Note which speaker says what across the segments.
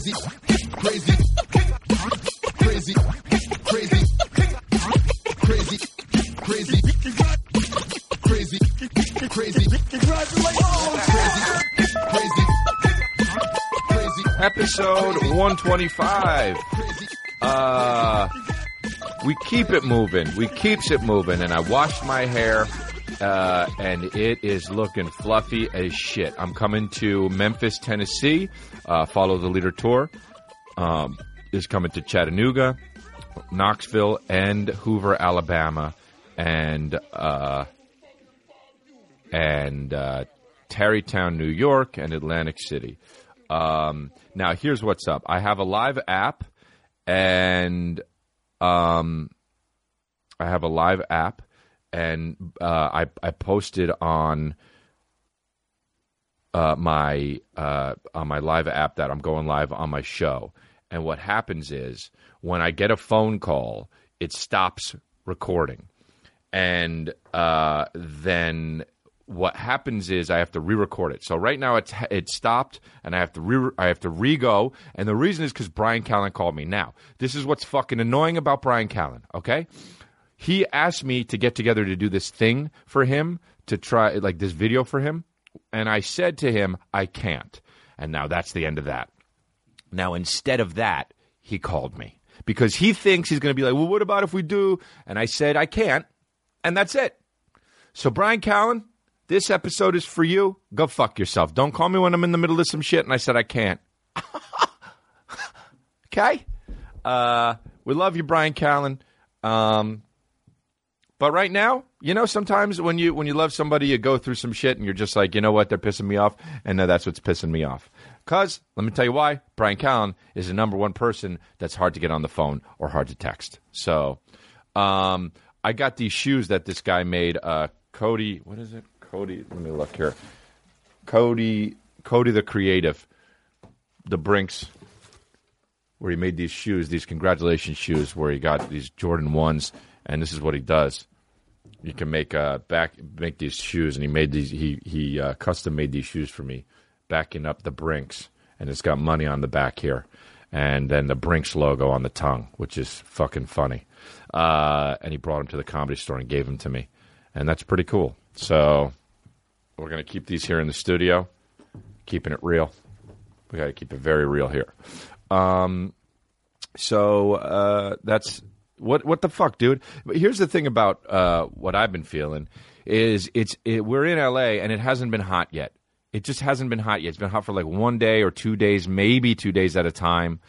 Speaker 1: crazy, crazy, crazy, crazy, crazy, crazy, crazy, crazy. Congratulations! Crazy, crazy,
Speaker 2: Episode 125. Uh, we keep it moving. We keeps it moving. And I washed my hair uh, and it is looking fluffy as shit. I'm coming to Memphis, Tennessee. Uh, follow the leader tour. Um, is coming to Chattanooga, Knoxville, and Hoover, Alabama, and uh, and uh, Tarrytown, New York, and Atlantic City. Um, now, here's what's up. I have a live app, and um, I have a live app, and uh, I I posted on uh, my uh, on my live app that I'm going live on my show. And what happens is when I get a phone call, it stops recording, and uh, then what happens is I have to re-record it. So right now it's it stopped, and I have to re I have to re-go. And the reason is because Bryan Callen called me. Now this is what's fucking annoying about Bryan Callen. Okay, he asked me to get together to do this thing for him to try like this video for him, and I said to him I can't. And now that's the end of that. Now, instead of that, he called me because he thinks he's going to be like, well, what about if we do? And I said, I can't. And that's it. So, Bryan Callen, this episode is for you. Go fuck yourself. Don't call me when I'm in the middle of some shit and I said I can't. okay? Uh, we love you, Bryan Callen. Um, but right now, you know, sometimes when you when you love somebody, you go through some shit, and you're just like, you know what, they're pissing me off, and that's what's pissing me off. Cause let me tell you why. Bryan Callen is the number one person that's hard to get on the phone or hard to text. So, um, I got these shoes that this guy made. Uh, Cody, what is it? Cody, let me look here. Cody, Cody the creative, the Brinks, where he made these shoes, these congratulations shoes, where he got these Jordan ones, and this is what he does you can make uh back make these shoes and he made these he he uh, custom made these shoes for me backing up the brinks and it's got money on the back here. And then the brinks logo on the tongue which is fucking funny. Uh and he brought them to the comedy store and gave them to me. And that's pretty cool. So we're going to keep these here in the studio keeping it real. We got to keep it very real here. Um so uh that's what what the fuck, dude? But here's the thing about uh, what I've been feeling is it's it, we're in LA and it hasn't been hot yet. It just hasn't been hot yet. It's been hot for like one day or two days, maybe two days at a time,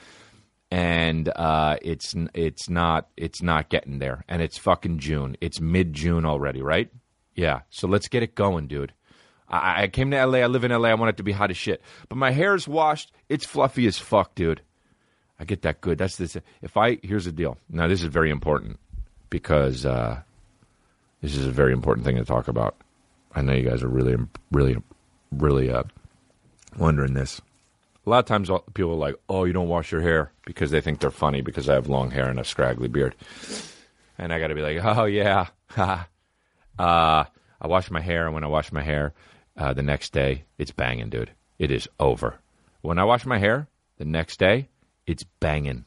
Speaker 2: and uh, it's it's not it's not getting there. And it's fucking June. It's mid June already, right? Yeah. So let's get it going, dude. I, I came to LA. I live in LA. I want it to be hot as shit. But my hair's washed. It's fluffy as fuck, dude. I get that good. That's this. If I here's the deal. Now this is very important because uh, this is a very important thing to talk about. I know you guys are really, really, really uh, wondering this. A lot of times people are like, "Oh, you don't wash your hair," because they think they're funny because I have long hair and a scraggly beard. And I got to be like, "Oh yeah, uh, I wash my hair, and when I wash my hair, uh, the next day it's banging, dude. It is over. When I wash my hair, the next day it's banging.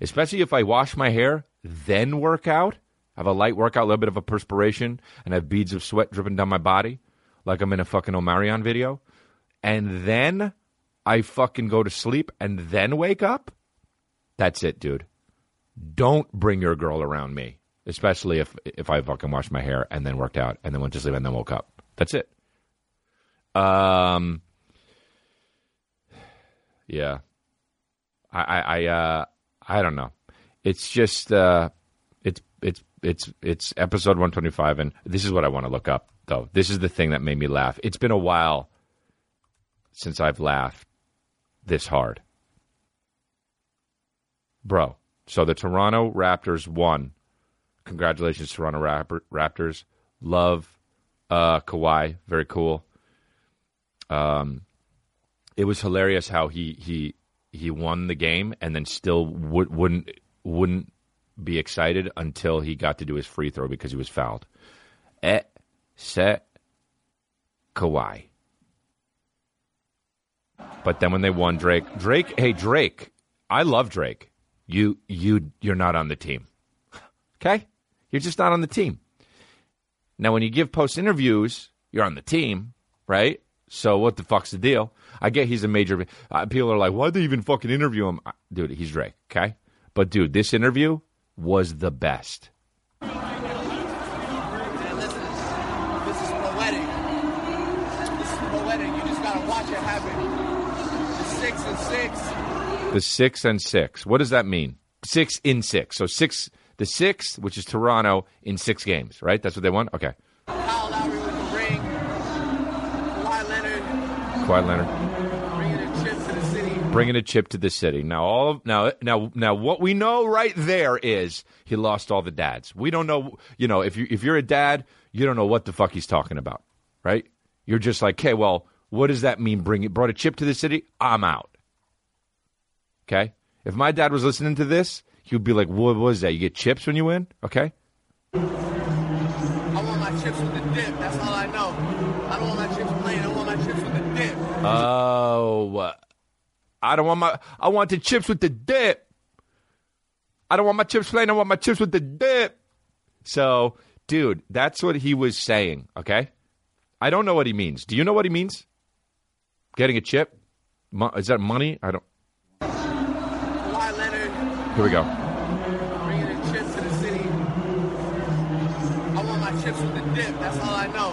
Speaker 2: Especially if I wash my hair, then work out, have a light workout, a little bit of a perspiration, and have beads of sweat dripping down my body, like I'm in a fucking Omarion video, and then I fucking go to sleep and then wake up. That's it, dude. Don't bring your girl around me, especially if if I fucking washed my hair and then worked out and then went to sleep and then woke up. That's it. Um. Yeah. I I uh, I don't know. It's just uh, it's it's it's it's episode one twenty five, and this is what I want to look up though. This is the thing that made me laugh. It's been a while since I've laughed this hard, bro. So the Toronto Raptors won. Congratulations, Toronto Raptors. Love uh, Kawhi, very cool. Um, it was hilarious how he he he won the game and then still would, wouldn't wouldn't be excited until he got to do his free throw because he was fouled. Et set Kawhi. But then when they won, Drake, Drake, hey Drake, I love Drake. You, you, you're not on the team. Okay, you're just not on the team. Now, when you give post interviews, you're on the team, right? So what the fuck's the deal? I get he's a major. Uh, people are like, why'd they even fucking interview him? Dude, he's Drake, okay? But dude, this interview was the best.
Speaker 3: The six and six.
Speaker 2: What does that mean? Six in six. So six, the six, which is Toronto, in six games, right? That's what they won. Okay.
Speaker 3: Kyle Lowry with the ring. Kawhi Leonard
Speaker 2: Kawhi Leonard
Speaker 3: bringing a chip to the city.
Speaker 2: bringing a chip to the city. Now, all of, now, now, now, what we know right there is he lost all the dads. We don't know. You know, if you if you're a dad, you don't know what the fuck he's talking about, right? You're just like, okay, well, what does that mean? Bring it, brought a chip to the city. I'm out. Okay. If my dad was listening to this, he would be like, "What was that? You get chips when you win?" Okay.
Speaker 3: I want my chips with the dip. That's all I know. I don't want my chips plain. I want my chips with the dip.
Speaker 2: Oh, I don't want my. I want the chips with the dip. I don't want my chips plain. I want my chips with the dip. So, dude, that's what he was saying. Okay, I don't know what he means. Do you know what he means? Getting a chip? Mo- is that money? I don't.
Speaker 3: Leonard
Speaker 2: Here we go.
Speaker 3: bringing a chip to the city. I want my chips with the dip. That's all I know.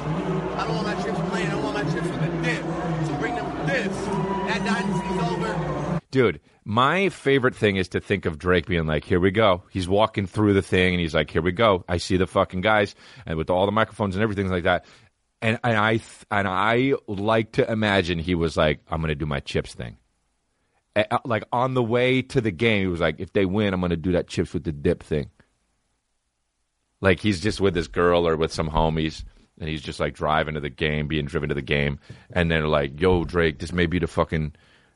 Speaker 3: I don't want my chips plain. I want my chips with the dip. So bring them dips. That dynasty's over.
Speaker 2: Dude, my favorite thing is to think of Drake being like, "Here we go." He's walking through the thing, and he's like, "Here we go." I see the fucking guys, and with all the microphones and everything like that, and and I and I like to imagine he was like, "I'm going to do my chips thing." Uh, Like on the way to the game, he was like, "If they win, I'm going to do that chips with the dip thing." Like he's just with his girl or with some homies, and he's just like driving to the game, being driven to the game, and they're like, "Yo, Drake, this may be the fucking,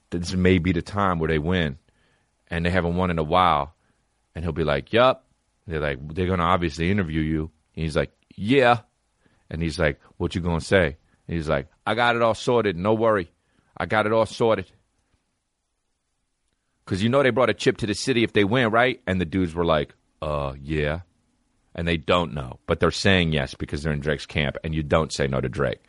Speaker 2: this may be the time where they win," and they haven't won in a while, and he'll be like, "Yup." They're like, "They're gonna obviously interview you," and he's like, "Yeah," and he's like, "What you gonna say?" And he's like, "I got it all sorted. No worry, I got it all sorted." Because you know they brought a chip to the city if they win, right? And the dudes were like, "Uh, yeah." and they don't know, but they're saying yes because they're in Drake's camp, and you don't say no to Drake.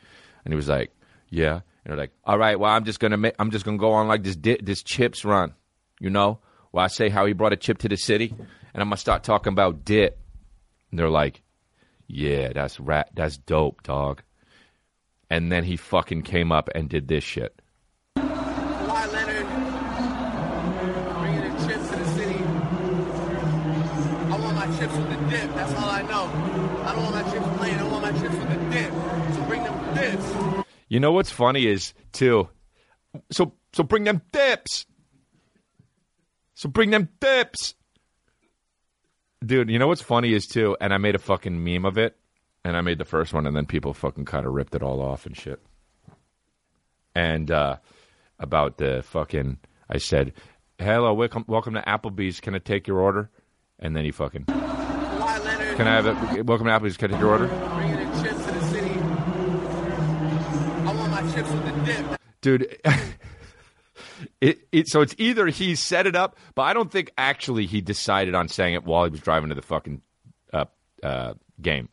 Speaker 2: And he was like, "Yeah," and they're like, "All right, well, I'm just gonna make, I'm just gonna go on like this di- this chips run, you know, where I say how he brought a chip to the city, and I'm gonna start talking about dip." And they're like, "Yeah, that's rat, that's dope, dog." And then he fucking came up and did this shit.
Speaker 3: Kawhi Leonard bringing a chip to the city. I want my chips with the dip. That's all I know. I don't want my chips plain. I want my chips with the dip. So bring them dips.
Speaker 2: You know what's funny is too. So so bring them dips. So bring them dips. Dude, you know what's funny is too, and I made a fucking meme of it, and I made the first one, and then people fucking kind of ripped it all off and shit. And uh, about the fucking, I said, "Hello, welcome, welcome to Applebee's. Can I take your order?" And then he fucking, "Can I have it? Welcome to Applebee's. Can I take your order?"
Speaker 3: bringing a chip to the city. I want my with the dip.
Speaker 2: dude. it, it so it's either he set it up, but I don't think actually he decided on saying it while he was driving to the fucking uh, uh, game.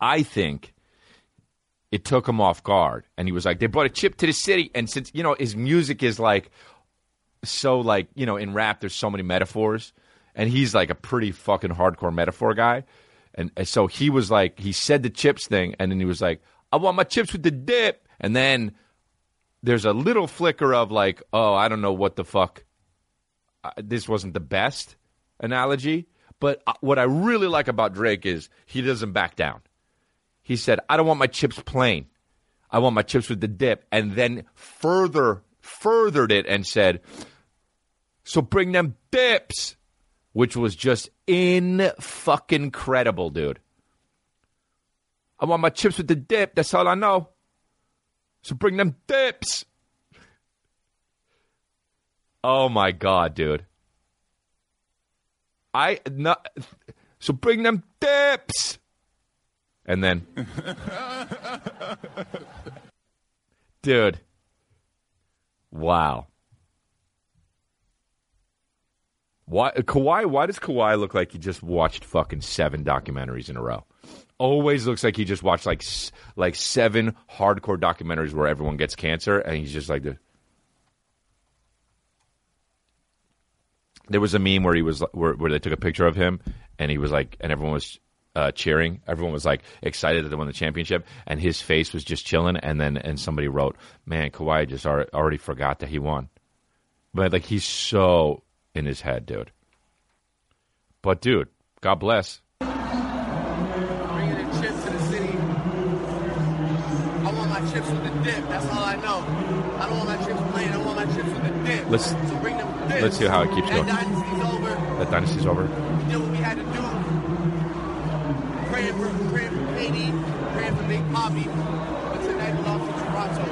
Speaker 2: I think it took him off guard, and he was like, "They brought a chip to the city," and since you know his music is like so like you know in rap, there's so many metaphors, and he's like a pretty fucking hardcore metaphor guy. And, and so he was like, he said the chips thing, and then he was like, I want my chips with the dip. And then there's a little flicker of like, oh, I don't know what the fuck. This wasn't the best analogy. But uh, what I really like about Drake is he doesn't back down. He said, I don't want my chips plain. I want my chips with the dip. And then further, furthered it and said, so bring them dips, which was just in fucking credible, dude. I want my chips with the dip. That's all I know. So bring them dips. Oh my god, dude. I not so bring them dips. And then Dude. Wow. Why Kawhi? Why does Kawhi look like he just watched fucking seven documentaries in a row? Always looks like he just watched like like seven hardcore documentaries where everyone gets cancer, and he's just like the. There was a meme where he was where, where they took a picture of him, and he was like, and everyone was uh, cheering. Everyone was like excited that they won the championship, and his face was just chilling. And then and somebody wrote, "Man, Kawhi just al- already forgot that he won." But like he's so in his head, dude. But dude, God bless. Let's-
Speaker 3: so bring them dips.
Speaker 2: let's see how it keeps
Speaker 3: that
Speaker 2: going.
Speaker 3: dynasty's over.
Speaker 2: That dynasty's over.
Speaker 3: We did what we had to do. Praying for, praying for KD, praying for Big Poppy. But tonight we lost to Toronto.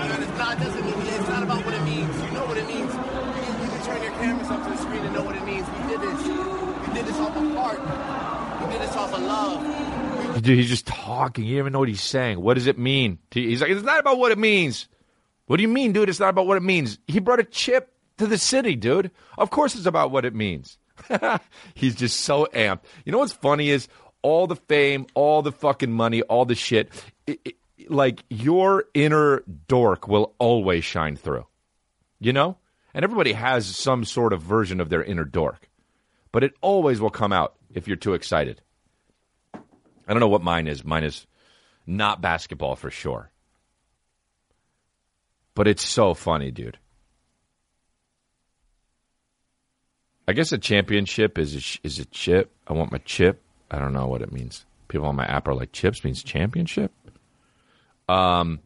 Speaker 3: And it's not, doesn't mean, it's not about what it means. You know what it means. You can, you can turn your cameras up to the screen and know what it means. We did this. We did this off of heart. We did this off of love.
Speaker 2: Dude, he's just talking. You don't even know what he's saying. What does it mean? He's like, it's not about what it means. What do you mean, dude? It's not about what it means. He brought a chip to the city, dude. Of course it's about what it means. he's just so amped. You know what's funny is all the fame, all the fucking money, all the shit. It, it, like your inner dork will always shine through. You know? And everybody has some sort of version of their inner dork. But it always will come out if you're too excited. I don't know what mine is. Mine is not basketball for sure. But it's so funny, dude. I guess a championship is a, is a chip. I want my chip. I don't know what it means. People on my app are like, chips means championship? Um,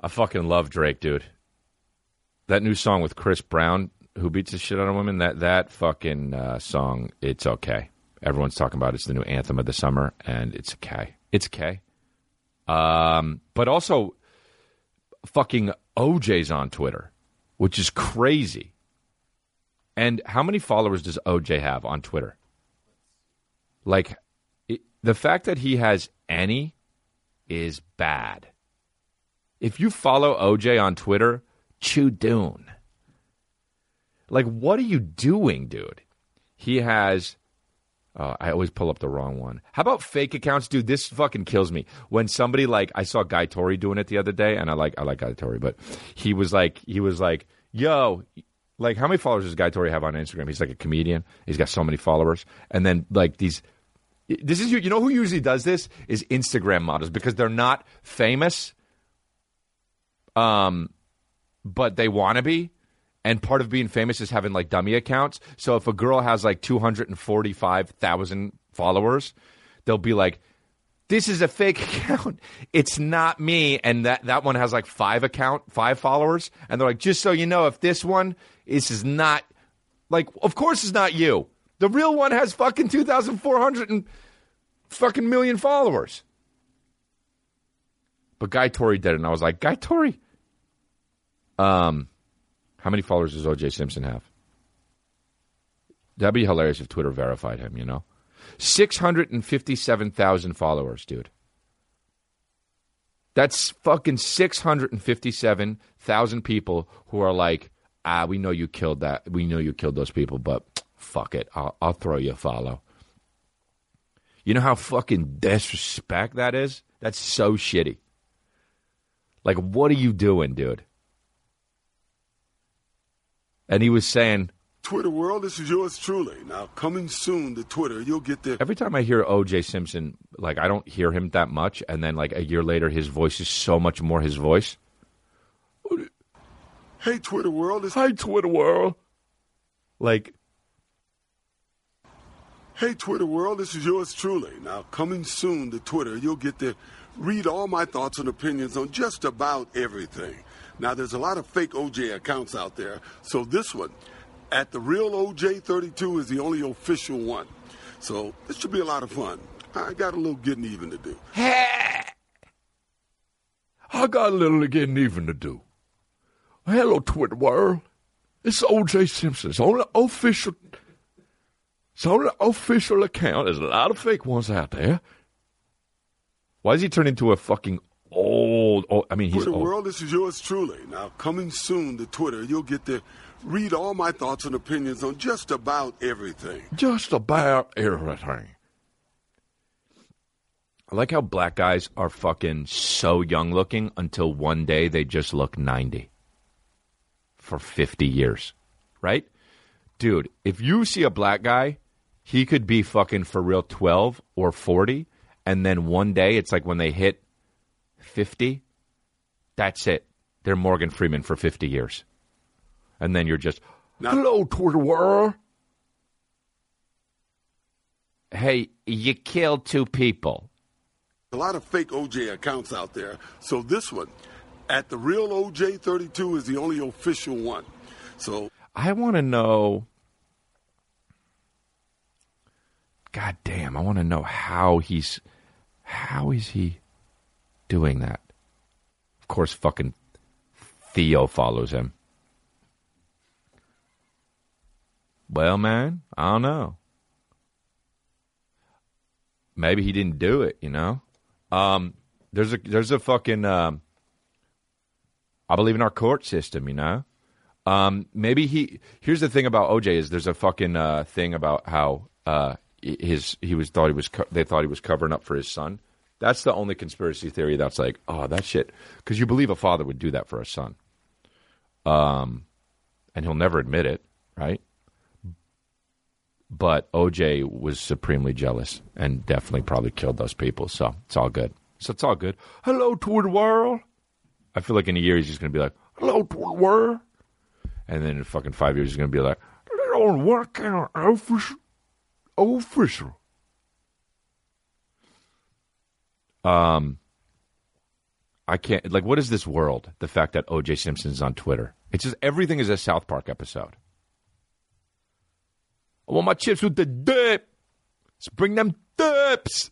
Speaker 2: I fucking love Drake, dude. That new song with Chris Brown, who beats the shit out of women, that, that fucking uh, song, it's okay. Everyone's talking about it. it's the new anthem of the summer, and it's okay. It's okay. Um, but also, fucking OJ's on Twitter, which is crazy. And how many followers does OJ have on Twitter? Like, it, the fact that he has any is bad. If you follow OJ on Twitter, chew Dune. Like, what are you doing, dude? He has. Uh, I always pull up the wrong one. How about fake accounts, dude? This fucking kills me. When somebody like I saw Guy Torry doing it the other day, and I like I like Guy Torry, but he was like he was like, "Yo, like how many followers does Guy Torry have on Instagram? He's like a comedian. He's got so many followers, and then like these. This is you know who usually does this is Instagram models because they're not famous, um, but they want to be. And part of being famous is having like dummy accounts. So if a girl has like 245,000 followers, they'll be like, this is a fake account. It's not me. And that, that one has like five account, five followers. And they're like, just so you know, if this one is, is not like, of course it's not you. The real one has fucking 2,400 and fucking million followers. But Guy Torry did it. And I was like, Guy Torry, um, how many followers does OJ Simpson have? That'd be hilarious if Twitter verified him, you know? 657,000 followers, dude. That's fucking 657,000 people who are like, ah, we know you killed that. We know you killed those people, but fuck it. I'll, I'll throw you a follow. You know how fucking disrespect that is? That's so shitty. Like, what are you doing, dude? And he was saying,
Speaker 4: Twitter world, this is yours truly. Now, coming soon to Twitter, you'll get the.
Speaker 2: every time I hear OJ Simpson, like, I don't hear him that much. And then, like, a year later, his voice is so much more his voice.
Speaker 4: Hey, Twitter world.
Speaker 2: Hi, Twitter world. Like,
Speaker 4: Hey, Twitter world, this is yours truly. Now, coming soon to Twitter, you'll get to read all my thoughts and opinions on just about everything. Now, there's a lot of fake OJ accounts out there, so this one, at the real OJ32, is the only official one. So this should be a lot of fun. I got a little getting even to do.
Speaker 2: I got a little getting even to do. Hello, Twitter world. It's OJ Simpson. It's only official. It's only official account. There's a lot of fake ones out there. Why does he turn into a fucking old old. old I mean, he's
Speaker 4: Twitter
Speaker 2: old.
Speaker 4: world, this is yours truly. Now, coming soon to Twitter, you'll get to read all my thoughts and opinions on just about everything.
Speaker 2: Just about everything. I like how black guys are fucking so young looking until one day they just look 90 for 50 years. Right? Dude, if you see a black guy, he could be fucking for real 12 or 40. And then one day it's like when they hit 50, that's it. They're Morgan Freeman for 50 years. And then you're just, hello, Twitter world. Hey, you killed two people.
Speaker 4: A lot of fake OJ accounts out there. So this one, at the real OJ 32, is the only official one. So
Speaker 2: I want to know. God damn! I want to know how he's, how is he doing that? Of course, fucking Theo follows him. Well, man, I don't know. Maybe he didn't do it. You know, um, there's a there's a fucking. Um, I believe in our court system. You know. Um, maybe he. Here's the thing about OJ is there's a fucking uh, thing about how uh, his he was thought he was co- they thought he was covering up for his son. That's the only conspiracy theory that's like, oh, that shit, because you believe a father would do that for a son. Um, and he'll never admit it, right? But OJ was supremely jealous and definitely probably killed those people. So it's all good. So it's all good. Hello, Twitter world. I feel like in a year he's just gonna be like, hello, Twitter world. And then in fucking five years, he's going to be like, on what kind of official? Official. Um, I can't, like, what is this world? The fact that OJ Simpson's on Twitter. It's just everything is a South Park episode. I want my chips with the dip. Let's bring them dips.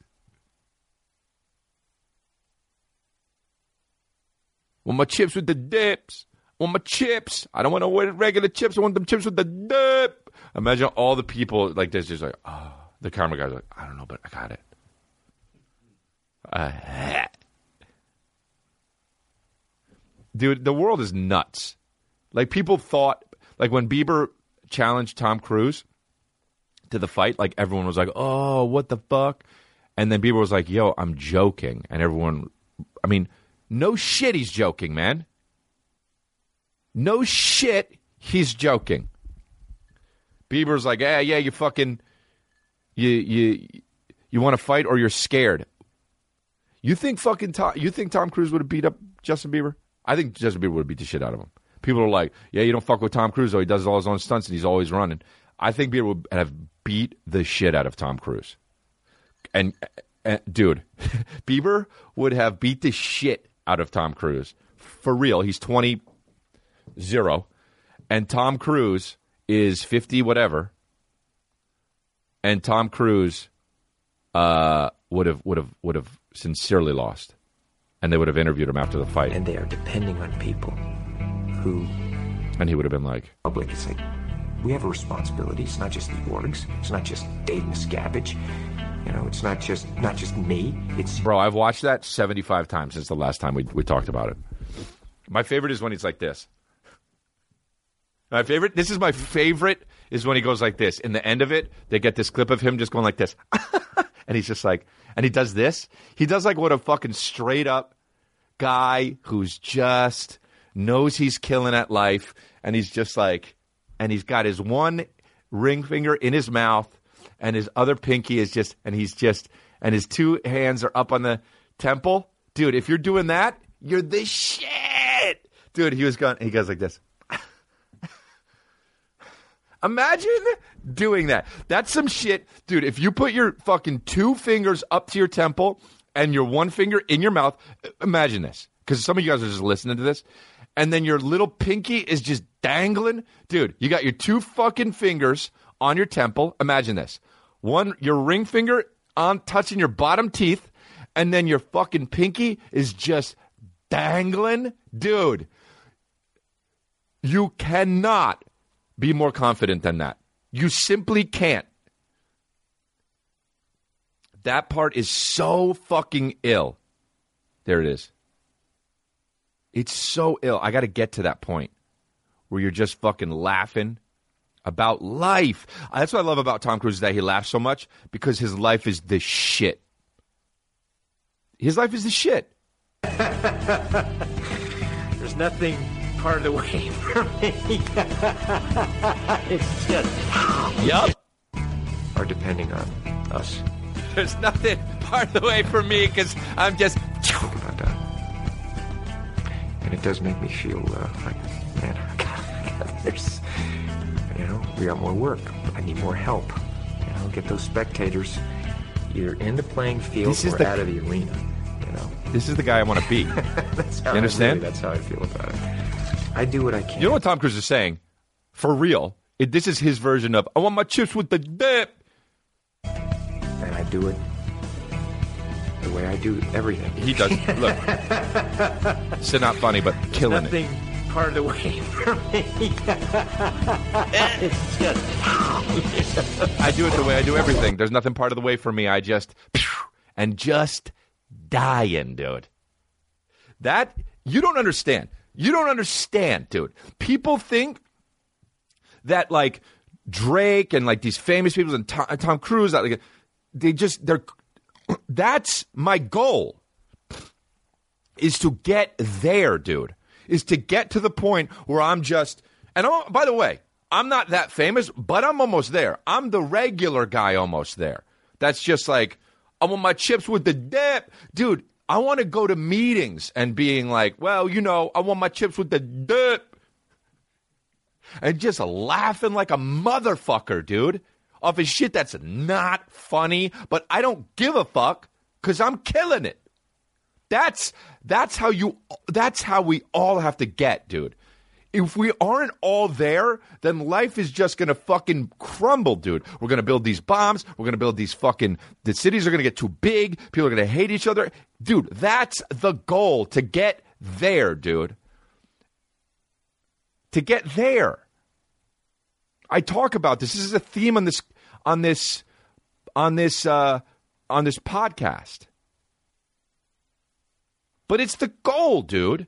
Speaker 2: want my chips with the dips. Want my chips. I don't want to wear regular chips. I want them chips with the dip. Imagine all the people like this, just like, oh, the camera guy's like, I don't know, but I got it. Uh, dude, the world is nuts. Like people thought, like when Bieber challenged Tom Cruise to the fight, like everyone was like, "Oh, what the fuck?" And then Bieber was like, "Yo, I'm joking," and everyone, I mean, no shit, he's joking, man. No shit, he's joking. Bieber's like, "Yeah, yeah, you fucking, you you you want to fight or you're scared." You think fucking Tom, you think Tom Cruise would have beat up Justin Bieber? I think Justin Bieber would have beat the shit out of him. People are like, "Yeah, you don't fuck with Tom Cruise though. He does all his own stunts and he's always running." I think Bieber would have beat the shit out of Tom Cruise. And, and dude, Bieber would have beat the shit out of Tom Cruise for real. He's twenty zero, and Tom Cruise is fifty whatever. And Tom Cruise uh, would have would have would have sincerely lost, and they would have interviewed him after the fight,
Speaker 5: and they are depending on people who
Speaker 2: and he would have been like,
Speaker 5: public is like we have a responsibility. It's not just the orgs. It's not just Dave Miscavige. You know, it's not just not just me. It's
Speaker 2: Bro, I've watched that 75 times since the last time we, we talked about it. My favorite is when he's like this. My favorite, this is my favorite, is when he goes like this. In the end of it, they get this clip of him just going like this. and he's just like, and he does this. He does like what a fucking straight up guy who's just knows he's killing at life. And he's just like, and he's got his one ring finger in his mouth and his other pinky is just, and he's just, and his two hands are up on the temple. Dude, if you're doing that, you're the shit. Dude, he was going, he goes like this. Imagine doing that. That's some shit. Dude, if you put your fucking two fingers up to your temple and your one finger in your mouth, imagine this. Because some of you guys are just listening to this. And then your little pinky is just dangling. Dude, you got your two fucking fingers on your temple. Imagine this. One, your ring finger on touching your bottom teeth, and then your fucking pinky is just dangling. Dude, you cannot be more confident than that. You simply can't. That part is so fucking ill. There it is. It's so ill. I got to get to that point where you're just fucking laughing about life. That's what I love about Tom Cruise is that he laughs so much because his life is the shit. His life is the shit.
Speaker 5: There's nothing part of the way for me. it's just
Speaker 2: Yep.
Speaker 5: are depending on us.
Speaker 2: There's nothing part of the way for me because I'm just.
Speaker 5: Think about that. And it does make me feel uh, like, man, there's, you know, we got more work. I need more help. You know, get those spectators either in the playing field
Speaker 2: This is
Speaker 5: or
Speaker 2: the-
Speaker 5: out of the arena. You know,
Speaker 2: This is the guy I want to be.
Speaker 5: that's how
Speaker 2: You understand?
Speaker 5: I really, that's how I feel about it. I do what I can.
Speaker 2: You know what Tom Cruise is saying? For real. It, this is his version of I want my chips with the dip.
Speaker 5: and I do it the way I do everything.
Speaker 2: He does. Look. it's not funny, but killing it.
Speaker 5: Part of the way for me. it's just
Speaker 2: I do it the way I do everything. There's nothing part of the way for me. I just and just dying, dude. That you don't understand. You don't understand, dude. People think that like Drake and like these famous people and Tom, Tom Cruise, like, they just they're. That's my goal. Is to get there, dude. Is to get to the point where I'm just. And I'm, by the way, I'm not that famous, but I'm almost there. I'm the regular guy almost there. That's just like I want my chips with the dip, dude. I want to go to meetings and being like, well, you know, I want my chips with the dip and just laughing like a motherfucker, dude, off his shit that's not funny, but I don't give a fuck because I'm killing it. That's that's how you that's how we all have to get, dude. If we aren't all there, then life is just gonna fucking crumble, dude. We're gonna build these bombs. We're gonna build these fucking. The cities are gonna get too big. People are gonna hate each other, dude. That's the goal to get there, dude. To get there. I talk about this. This is a theme on this on this on this uh, on this podcast. But it's the goal, dude.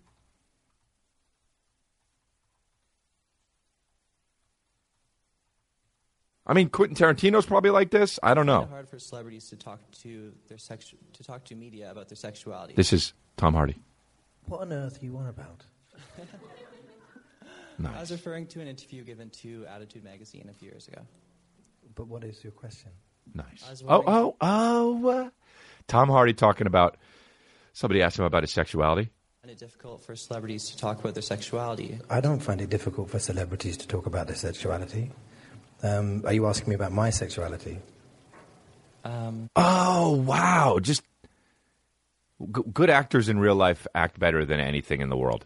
Speaker 2: I mean, Quentin Tarantino's probably like this. I don't know.
Speaker 6: It's hard for celebrities to talk to their sex to talk to media about their sexuality.
Speaker 2: This is Tom Hardy.
Speaker 7: What on earth are you on about? nice.
Speaker 6: I was referring to an interview given to Attitude Magazine a few years ago.
Speaker 7: But what is your question?
Speaker 2: Nice. Oh, oh, oh. uh, Tom Hardy talking about somebody asked him about his sexuality.
Speaker 6: Find it difficult for celebrities to talk about their sexuality.
Speaker 7: I don't find it difficult for celebrities to talk about their sexuality. Um, are you asking me about my sexuality?
Speaker 6: Um,
Speaker 2: Oh, wow. Just g- good actors in real life act better than anything in the world.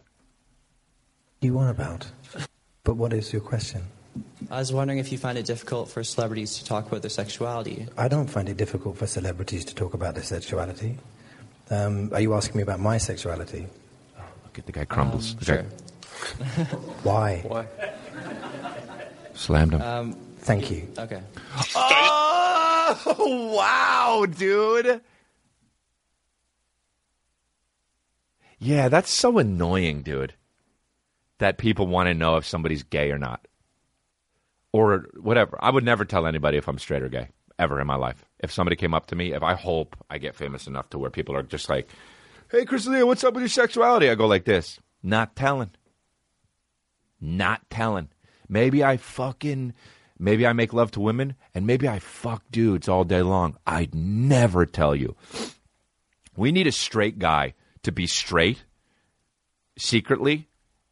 Speaker 7: You want about? But what is your question?
Speaker 6: I was wondering if you find it difficult for celebrities to talk about their sexuality.
Speaker 7: I don't find it difficult for celebrities to talk about their sexuality. Um, are you asking me about my sexuality?
Speaker 2: Look at the guy crumbles.
Speaker 6: Um,
Speaker 2: The
Speaker 6: sure.
Speaker 2: guy
Speaker 7: Why?
Speaker 2: slammed him.
Speaker 6: Um,
Speaker 7: Thank you.
Speaker 6: okay.
Speaker 2: oh, wow, dude. Yeah, that's so annoying, dude. That people want to know if somebody's gay or not. Or whatever. I would never tell anybody if I'm straight or gay, ever in my life. If somebody came up to me, if I hope I get famous enough to where people are just like, hey, Chris D'Elia, what's up with your sexuality? I go like this not telling. Not telling. Maybe I fucking, maybe I make love to women and maybe I fuck dudes all day long. I'd never tell you. We need a straight guy to be straight secretly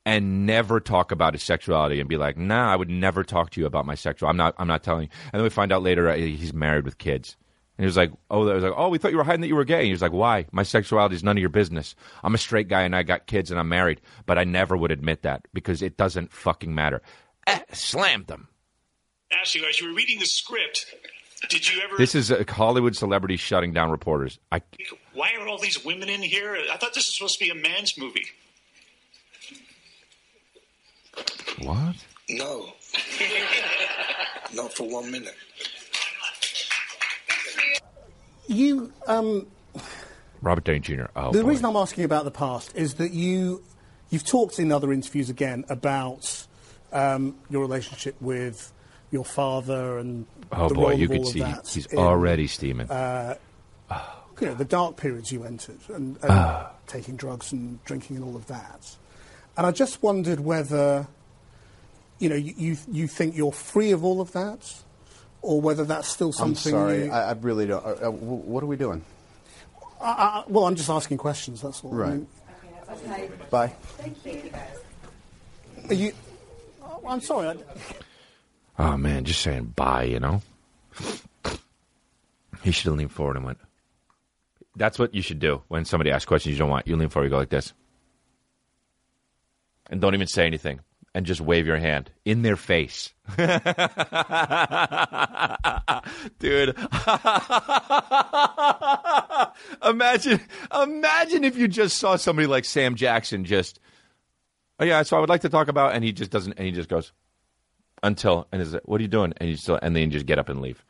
Speaker 2: and never talk about his sexuality and be like, "Nah, I would never talk to you about my sexual. I'm not. I'm not telling you." And then we find out later uh, he's married with kids. And he was like, "Oh, was like, oh, we thought you were hiding that you were gay." And he was like, "Why? My sexuality is none of your business. I'm a straight guy and I got kids and I'm married, but I never would admit that because it doesn't fucking matter." Eh, slammed them.
Speaker 8: Ask you, as you were reading the script, did you ever?
Speaker 2: This is a Hollywood celebrity shutting down reporters. I
Speaker 8: why are all these women in here? I thought this was supposed to be a man's movie.
Speaker 2: what?
Speaker 9: No. Not for one minute.
Speaker 10: You, um,
Speaker 2: Robert Downey Jr. Oh,
Speaker 10: the
Speaker 2: boy.
Speaker 10: reason I'm asking about the past is that you, you've talked in other interviews again about um, your relationship with your father and
Speaker 2: Oh
Speaker 10: the
Speaker 2: boy, you could
Speaker 10: all of
Speaker 2: see
Speaker 10: that
Speaker 2: he's
Speaker 10: in,
Speaker 2: already steaming.
Speaker 10: Uh, you know, the dark periods you entered and, and
Speaker 2: Ah.
Speaker 10: taking drugs and drinking and all of that. And I just wondered whether, you know, you, you, you think you're free of all of that, or whether that's still something.
Speaker 11: I'm sorry,
Speaker 10: You,
Speaker 11: I, I really don't. Uh, uh, what are we doing?
Speaker 10: I, I, well, I'm just asking questions. That's all. I
Speaker 11: Right.
Speaker 10: mean,
Speaker 11: Bye.
Speaker 10: are you? oh, I'm sorry.
Speaker 2: Oh man, just saying bye. You know, he should have leaned forward and went. That's what you should do when somebody asks questions you don't want. You lean forward, you go like this, and don't even say anything, and just wave your hand in their face, dude. imagine, imagine if you just saw somebody like Sam Jackson just. Oh yeah, so I would like to talk about, and he just doesn't, and he just goes until, and is it, what are you doing? And you still, and then you just get up and leave.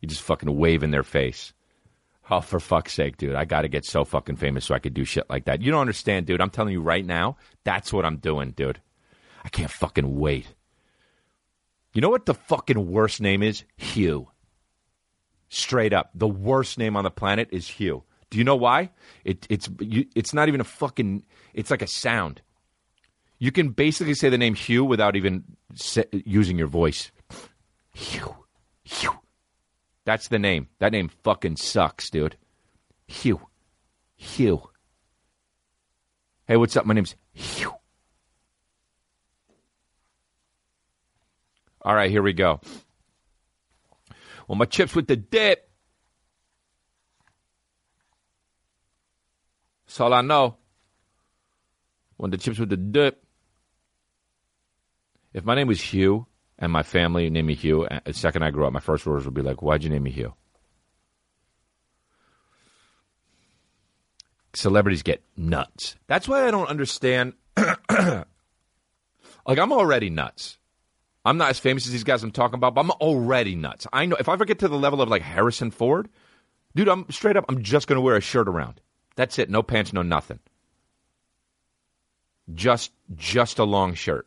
Speaker 2: You just fucking wave in their face. Oh, for fuck's sake, dude! I got to get so fucking famous so I could do shit like that. You don't understand, dude. I'm telling you right now, that's what I'm doing, dude. I can't fucking wait. You know what the fucking worst name is? Hugh. Straight up, the worst name on the planet is Hugh. Do you know why? It, it's you, it's not even a fucking. It's like a sound. You can basically say the name Hugh without even using your voice. Hugh, Hugh. That's the name. That name fucking sucks, dude. Hugh, Hugh. Hey, what's up? My name's Hugh. All right, here we go. Well, my chips with the dip. That's all I know. When the chips with the dip. If my name was Hugh and my family named me Hugh, uh, the second I grew up, my first words would be like, "Why'd you name me Hugh?" Celebrities get nuts. That's why I don't understand. like I'm already nuts. I'm not as famous as these guys I'm talking about, but I'm already nuts. I know if I ever get to the level of like Harrison Ford, dude, I'm straight up. I'm just to wear a shirt around. That's it. No pants, no nothing. Just, just a long shirt.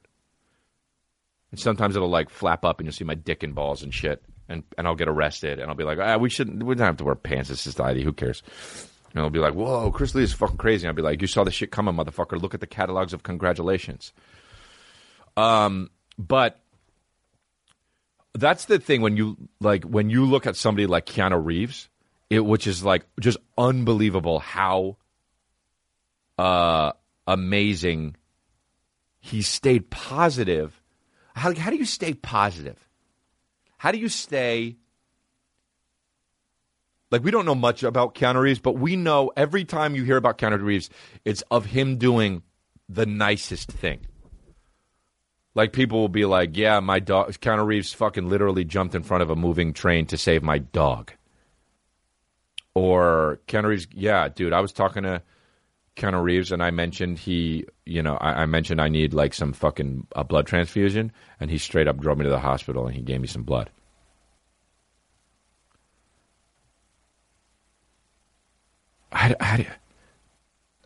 Speaker 2: And sometimes it'll like flap up, and you'll see my dick and balls and shit, and and I'll get arrested, and I'll be like, ah, we shouldn't. We don't have to wear pants in society. Who cares? And I'll be like, whoa, Chris D'Elia is fucking crazy. I'll be like, you saw the shit coming, motherfucker. Look at the catalogs of congratulations. Um, but that's the thing when you like when you look at somebody like Keanu Reeves, it which is like just unbelievable how uh amazing he stayed positive. How how do you stay positive? How do you stay like we don't know much about Keanu Reeves, but we know every time you hear about Keanu Reeves, it's of him doing the nicest thing. Like people will be like, "Yeah, my dog." Keanu Reeves fucking literally jumped in front of a moving train to save my dog. Or Keanu Reeves, yeah, dude, I was talking to Keanu Reeves and I mentioned he, you know, I, I mentioned I need like some fucking a blood transfusion, and he straight up drove me to the hospital and he gave me some blood. I, I,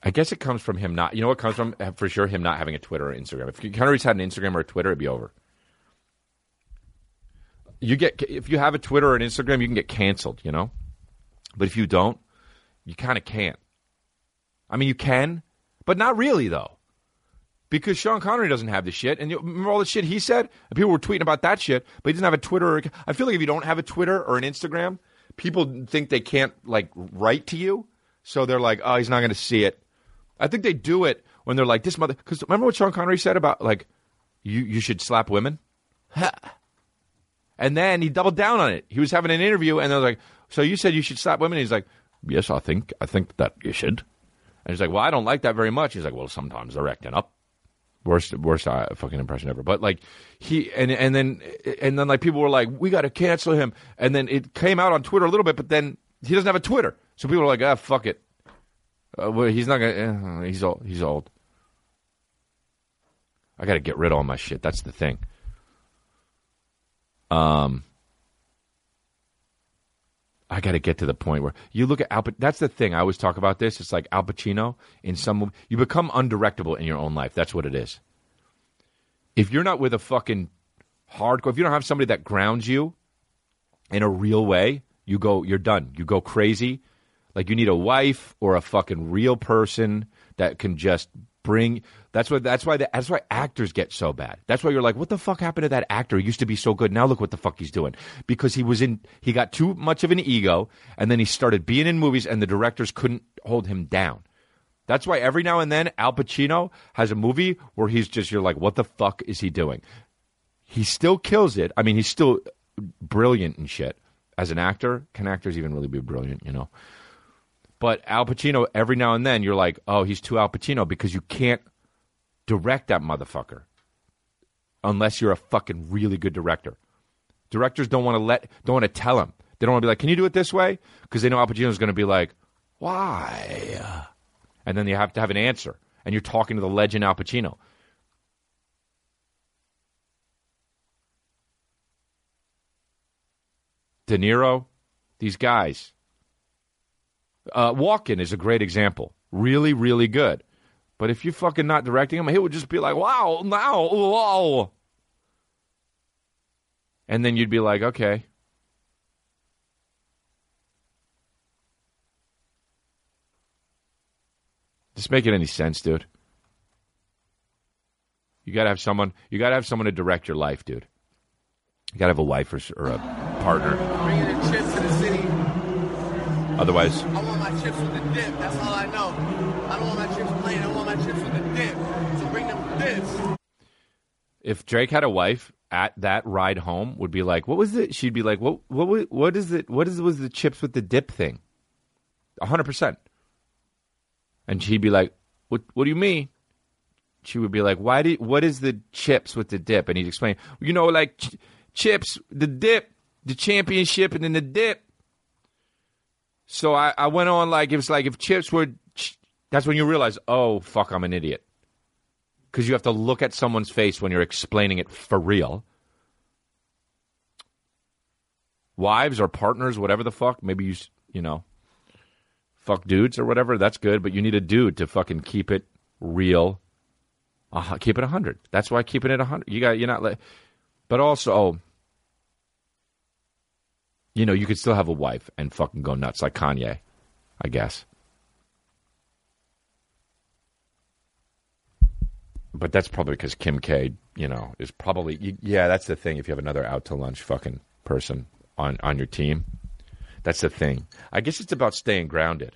Speaker 2: I guess it comes from him not. You know what comes from uh, for sure him not having a Twitter or Instagram. If Keanu Reeves had an Instagram or a Twitter, it'd be over. You get if you have a Twitter or an Instagram, you can get canceled. You know, but if you don't, you kind of can't. I mean, you can, but not really though, because Sean Connery doesn't have the shit. And you remember all the shit he said. And people were tweeting about that shit, but he doesn't have a Twitter. Or, I feel like if you don't have a Twitter or an Instagram, people think they can't like write to you, so they're like, oh, he's not going to see it. I think they do it when they're like this mother. Because remember what Sean Connery said about like you you should slap women, and then he doubled down on it. He was having an interview, and they're like, "So you said you should slap women?" he's like, "Yes, I think I think that you should." And he's like, "Well, I don't like that very much." He's like, "Well, sometimes they're acting up." Worst worst uh, fucking impression ever. But like he and and then and then like people were like, "We got to cancel him," and then it came out on Twitter a little bit, but then he doesn't have a Twitter, so people are like, "Ah, fuck it." Uh, well, he's not gonna. Uh, he's old. He's old. I got to get rid of all my shit. That's the thing. Um, I got to get to the point where you look at Al. That's the thing. I always talk about this. It's like Al Pacino in some. You become undirectable in your own life. That's what it is. If you're not with a fucking hardcore, if you don't have somebody that grounds you in a real way, you go. You're done. You go crazy. Like you need a wife or a fucking real person that can just bring. That's why. That's why. The, that's why actors get so bad. That's why you're like, what the fuck happened to that actor? He used to be so good. Now look what the fuck he's doing. Because he was in. He got too much of an ego, and then he started being in movies, and the directors couldn't hold him down. That's why every now and then Al Pacino has a movie where he's just. You're like, what the fuck is he doing? He still kills it. I mean, he's still brilliant and shit as an actor. Can actors even really be brilliant? You know. But Al Pacino, every now and then, you're like, oh, he's too Al Pacino because you can't direct that motherfucker unless you're a fucking really good director. Directors don't want to let, don't want to tell him. They don't want to be like, can you do it this way? Because they know Al Pacino's going to be like, why? And then you have to have an answer. And you're talking to the legend Al Pacino. De Niro, these guys. Uh, Walken is a great example. Really, really good. But if you're fucking not directing him, he would just be like, wow, now, wow. And then you'd be like, okay. Does this make it any sense, dude? You gotta have someone. You gotta have someone to direct your life, dude. You gotta have a wife or, or a partner.
Speaker 3: Bringing in chips to the city.
Speaker 2: Otherwise,
Speaker 3: I want my chips with the dip. That's all I know. I don't want my chips plain. I want my chips with the dip. So bring them dips.
Speaker 2: If Drake had a wife at that ride home, would be like, what was it? She'd be like, what, what, what is it? What is was the chips with the dip thing? Hundred percent. And she'd be like, what, what do you mean? She would be like, why did, what is the chips with the dip? And he'd explain, you know, like ch- chips, the dip, the championship, and then the dip. So I, I went on like, it was like if chips were, ch- that's when you realize, oh, fuck, I'm an idiot because you have to look at someone's face when you're explaining it for real. Wives or partners, whatever the fuck, maybe you you know, fuck dudes or whatever. That's good, but you need a dude to fucking keep it real. Uh, keep it hundred. That's why keeping it hundred. You got you're not let, but also, oh, you know, you could still have a wife and fucking go nuts like Kanye, I guess. But that's probably because Kim K, you know, is probably y- yeah. That's the thing. If you have another out to lunch fucking person on on your team, that's the thing. I guess it's about staying grounded.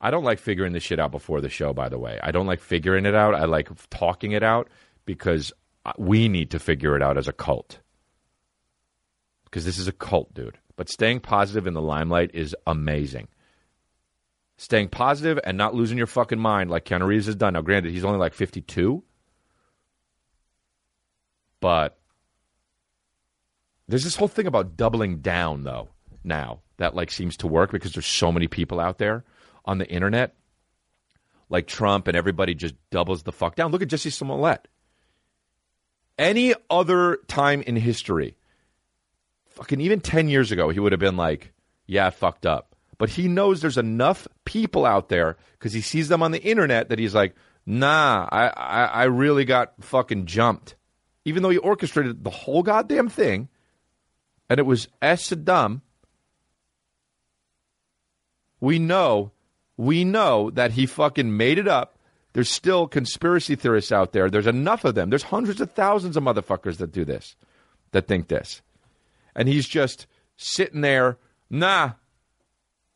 Speaker 2: I don't like figuring this shit out before the show. By the way, I don't like figuring it out. I like talking it out because uh, we need to figure it out as a cult. Because this is a cult, dude. But staying positive in the limelight is amazing staying positive and not losing your fucking mind like Keanu Reeves has done. Now, granted, he's only like 52, but there's this whole thing about doubling down, though, now that like seems to work because there's so many people out there on the internet, like Trump and everybody just doubles the fuck down. Look at Jussie Smollett. Any other time in history, fucking even 10 years ago, he would have been like, yeah, I fucked up. But he knows there's enough people out there because he sees them on the internet that he's like, nah, I, I, I really got fucking jumped. Even though he orchestrated the whole goddamn thing and it was S dumb, we know, we know that he fucking made it up. There's still conspiracy theorists out there. There's enough of them. There's hundreds of thousands of motherfuckers that do this, that think this. And he's just sitting there, nah,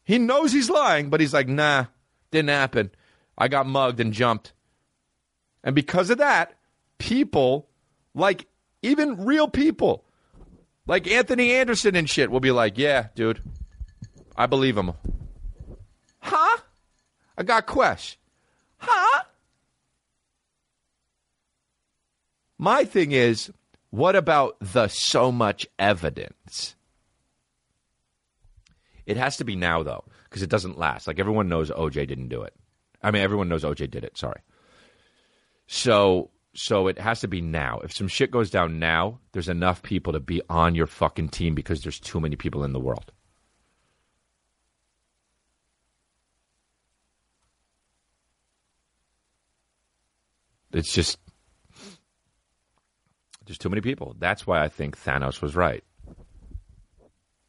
Speaker 2: he knows he's lying, but he's like, nah, didn't happen. I got mugged and jumped. And because of that, people, like even real people, like Anthony Anderson and shit, will be like, yeah, dude, I believe him. Huh? I got quests. Huh? My thing is, what about the so much evidence? It has to be now though, because it doesn't last. Like everyone knows OJ didn't do it. I mean, everyone knows OJ did it. Sorry. So so it has to be now. If some shit goes down now, there's enough people to be on your fucking team because there's too many people in the world. It's just there's too many people. That's why I think Thanos was right.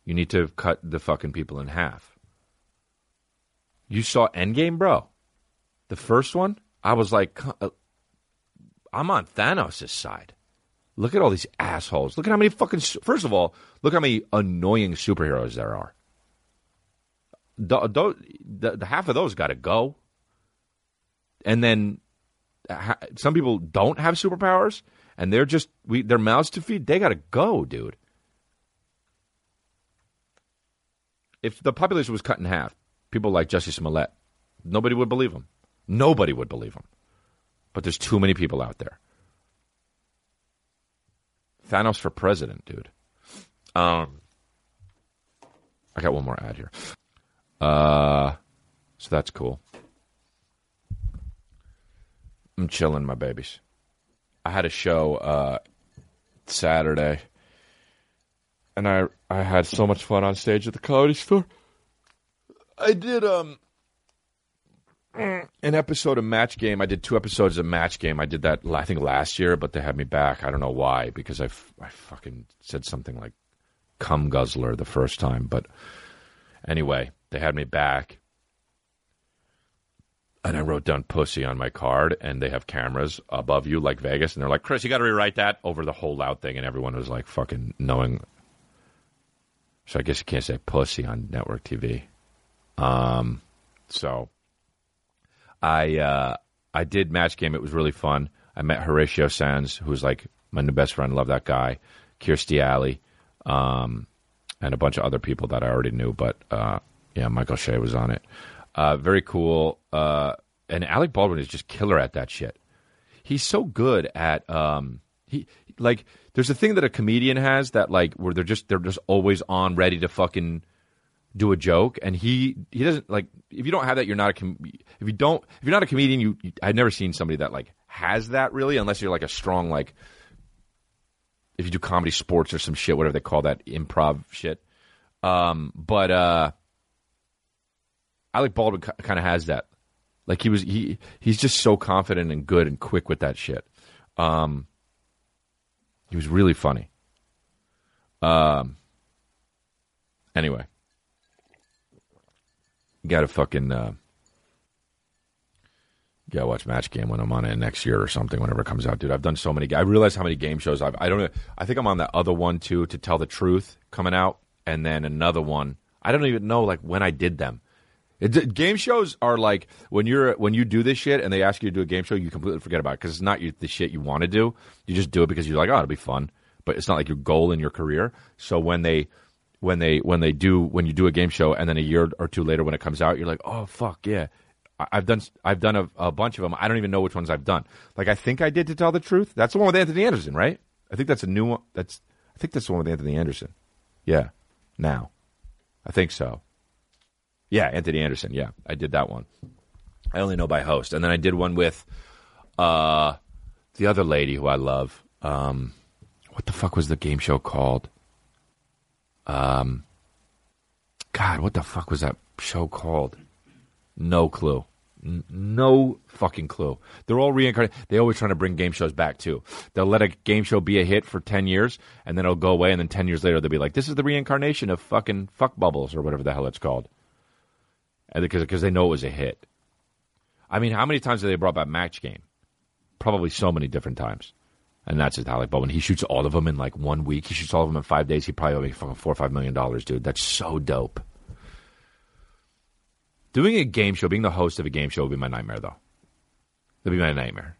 Speaker 2: You need to cut the fucking people in half. You saw Endgame, bro. The first one, I was like, uh, I'm on Thanos' side. Look at all these assholes. Look at how many fucking. First of all, look how many annoying superheroes there are. The, the, the, half of those got to go. And then some people don't have superpowers, and they're just we their mouths to feed. They got to go, dude. If the population was cut in half, people like Jussie Smollett, nobody would believe him. Nobody would believe him. But there's too many people out there. Thanos for president, dude. Um, I got one more ad here. Uh, so that's cool. I'm chilling, my babies. I had a show uh, Saturday, and I I had so much fun on stage at the comedy store. I did um an episode of Match Game. I did two episodes of Match Game. I did that I think last year, but they had me back. I don't know why because I, f- I fucking said something like "cum guzzler" the first time, but anyway, they had me back. And I wrote down pussy on my card, and they have cameras above you like Vegas, and they're like, Chris, you got to rewrite that over the whole loud thing. And everyone was like, fucking knowing. So I guess you can't say pussy on network TV. Um, so I uh, I did match game. It was really fun. I met Horatio Sanz, who's like my new best friend. Love that guy. Kirstie Alley, um, and a bunch of other people that I already knew. But uh, yeah, Michael Che was on it. Uh, very cool. Uh, and Alec Baldwin is just killer at that shit. He's so good at um, he like. There's a thing that a comedian has that like where they're just they're just always on, ready to fucking do a joke, and he he doesn't like. If you don't have that, you're not a. Com- if you don't, if you're not a comedian, you, you I've never seen somebody that like has that really, unless you're like a strong like. If you do comedy sports or some shit, whatever they call that improv shit, um, but uh, Alec Baldwin kind of has that. Like he was he he's just so confident and good and quick with that shit. Um, he was really funny. Um. Anyway, got to fucking uh, got to watch Match Game when I'm on it next year or something. Whenever it comes out, dude. I've done so many. I realize how many game shows I've. I don't. know. I think I'm on that other one too. To tell the truth, coming out, and then another one. I don't even know like when I did them. It, game shows are like when you're when you do this shit and they ask you to do a game show, you completely forget about it because it's not you, the shit you want to do. You just do it because you're like, oh, it'll be fun, but it's not like your goal in your career. So when they when they when they do when you do a game show and then a year or two later when it comes out, you're like, oh fuck yeah, I've done I've done a, a bunch of them. I don't even know which ones I've done. Like I think I did to tell the truth. That's the one with Anthony Anderson, right? I think that's a new one. That's I think that's the one with Anthony Anderson. Yeah, now I think so. Yeah, Anthony Anderson. Yeah, I did that one. I only know by host, and then I did one with uh, the other lady who I love. Um, what the fuck was the game show called? Um, God, what the fuck was that show called? No clue. N- no fucking clue. They're all reincarnated. They always trying to bring game shows back too. They'll let a game show be a hit for ten years, and then it'll go away, and then ten years later they'll be like, "This is the reincarnation of fucking fuck bubbles or whatever the hell it's called." Because because they know it was a hit. I mean, how many times have they brought back Match Game? Probably so many different times. And that's just Alec Baldwin. He shoots all of them in like one week. He shoots all of them in five days. He probably make fucking four or five million dollars, dude. That's so dope. Doing a game show, being the host of a game show would be my nightmare, though. It'd be my nightmare.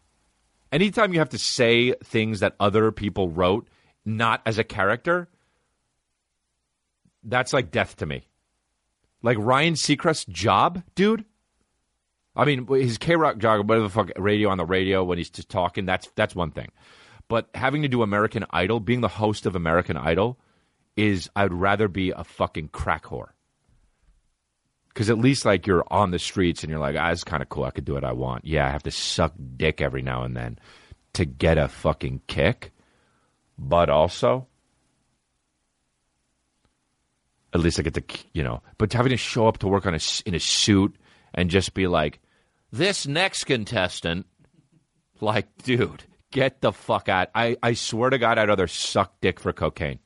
Speaker 2: Anytime you have to say things that other people wrote, not as a character, that's like death to me. Like Ryan Seacrest's job, dude. I mean, his K Rock job, whatever the fuck, radio on the radio when he's just talking. That's that's one thing. But having to do American Idol, being the host of American Idol, is I'd rather be a fucking crack whore. Because at least like you're on the streets and you're like, ah, it's kind of cool. I could do what I want. Yeah, I have to suck dick every now and then to get a fucking kick. But also, at least I get to, you know, but having to show up to work on a, in a suit and just be like, this next contestant Like, dude, get the fuck out. I, I swear to God, I'd rather suck dick for cocaine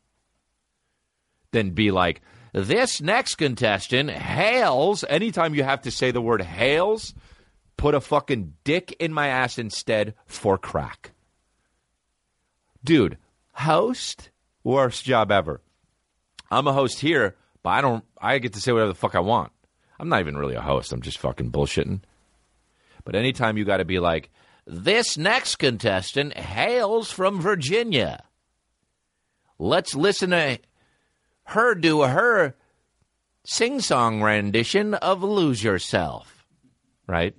Speaker 2: than be like, this next contestant hails. Anytime you have to say the word hails, put a fucking dick in my ass instead for crack. Dude, host, worst job ever. I'm a host here, but I don't, I get to say whatever the fuck I want. I'm not even really a host. I'm just fucking bullshitting. But anytime you got to be like, this next contestant hails from Virginia. Let's listen to her do her sing song rendition of Lose Yourself. Right?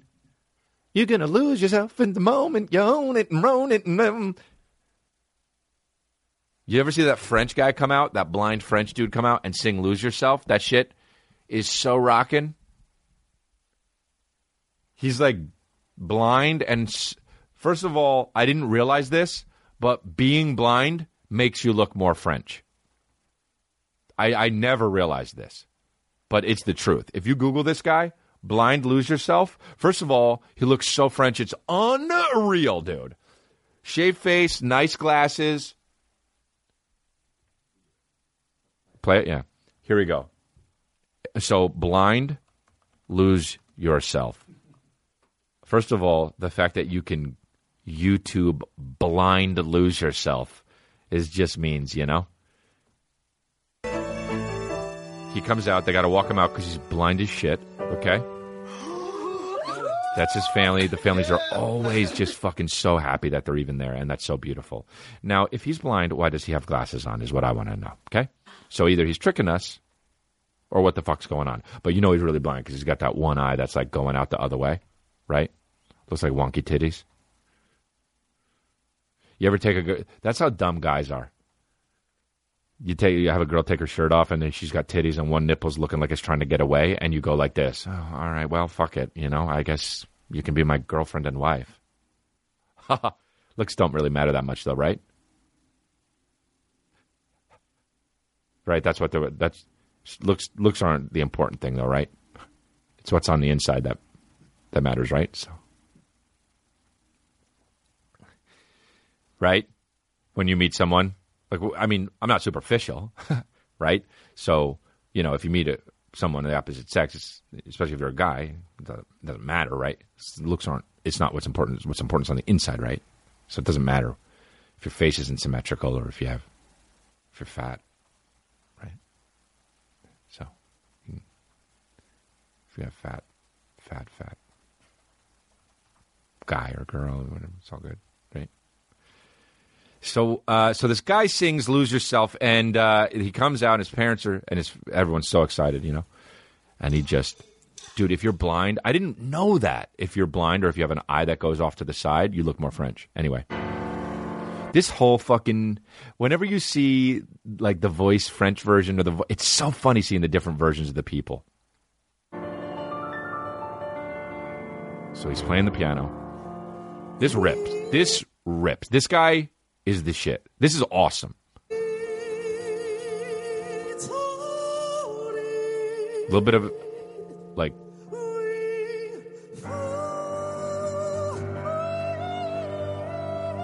Speaker 2: You're going to lose yourself in the moment. You own it and own it. And, um. You ever see that French guy come out, that blind French dude come out and sing Lose Yourself? That shit is so rocking. He's like blind and first of all, I didn't realize this, but being blind makes you look more French. I, I never realized this, but it's the truth. If you Google this guy, blind lose yourself, first of all, he looks so French, it's unreal, dude. Shaved face, nice glasses. Play it, yeah. Here we go. So, blind, lose yourself. First of all, the fact that you can YouTube blind lose yourself is just means, you know? He comes out, they got to walk him out because he's blind as shit, okay? That's his family. The families are always just fucking so happy that they're even there, and that's so beautiful. Now, if he's blind, why does he have glasses on, is what I want to know, okay? So either he's tricking us or what the fuck's going on. But you know he's really blind because he's got that one eye that's like going out the other way, right? Looks like wonky titties. You ever take a? That's how dumb guys are. You take you have a girl take her shirt off and then she's got titties and one nipple's looking like it's trying to get away and you go like this. Oh, all right, well, fuck it. You know, I guess you can be my girlfriend and wife. Looks don't really matter that much though, right? Right. That's what the that's looks looks aren't the important thing though, right? It's what's on the inside that that matters, right? So, right when you meet someone, like I mean, I'm not superficial, right? So you know, if you meet a, someone of the opposite sex, especially if you're a guy, it doesn't, matter, right? Looks aren't. It's not what's important. It's what's important is on the inside, right? So it doesn't matter if your face isn't symmetrical or if you have if you're fat, right? So you can- have fat, fat, fat guy or girl, it's all good, right? So, uh, so this guy sings "Lose Yourself," and uh, he comes out. And his parents are, and his everyone's so excited, you know. And he just, dude, if you're blind, I didn't know that. If you're blind or if you have an eye that goes off to the side, you look more French. Anyway, this whole fucking, whenever you see like the voice French version or the, vo- it's so funny seeing the different versions of the people. So he's playing the piano. This rips. This rips. This guy is the shit. This is awesome. A little bit of like